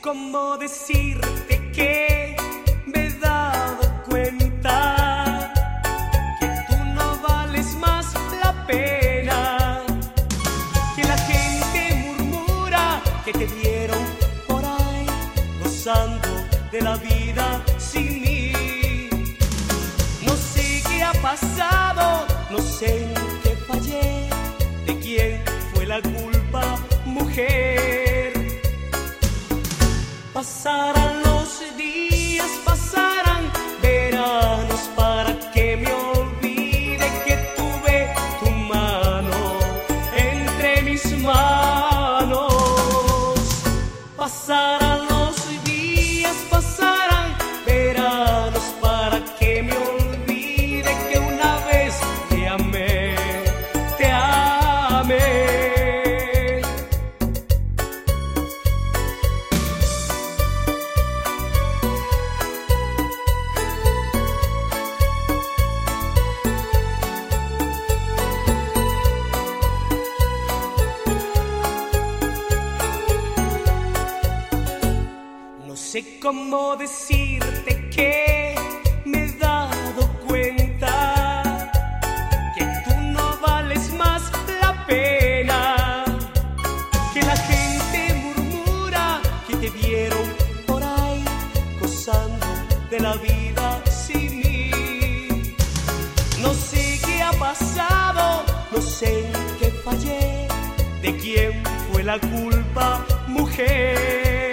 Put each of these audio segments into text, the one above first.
cómo decirte que me he dado cuenta que tú no vales más la pena. Que la gente murmura que te vieron por ahí gozando de la vida sin mí. No sé qué ha pasado, no sé en qué fallé, de quién fue la culpa, mujer. Pasarán los días, pasarán veranos para que me olvide que tuve tu mano entre mis manos. Pasarán sé cómo decirte que me he dado cuenta que tú no vales más la pena. Que la gente murmura que te vieron por ahí gozando de la vida sin mí. No sé qué ha pasado, no sé en qué fallé, de quién fue la culpa, mujer.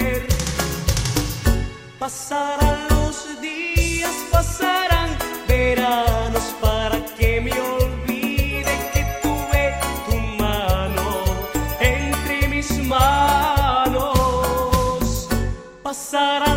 Pasarán los días, pasarán veranos para que me olvide que tuve tu mano entre mis manos. Pasarán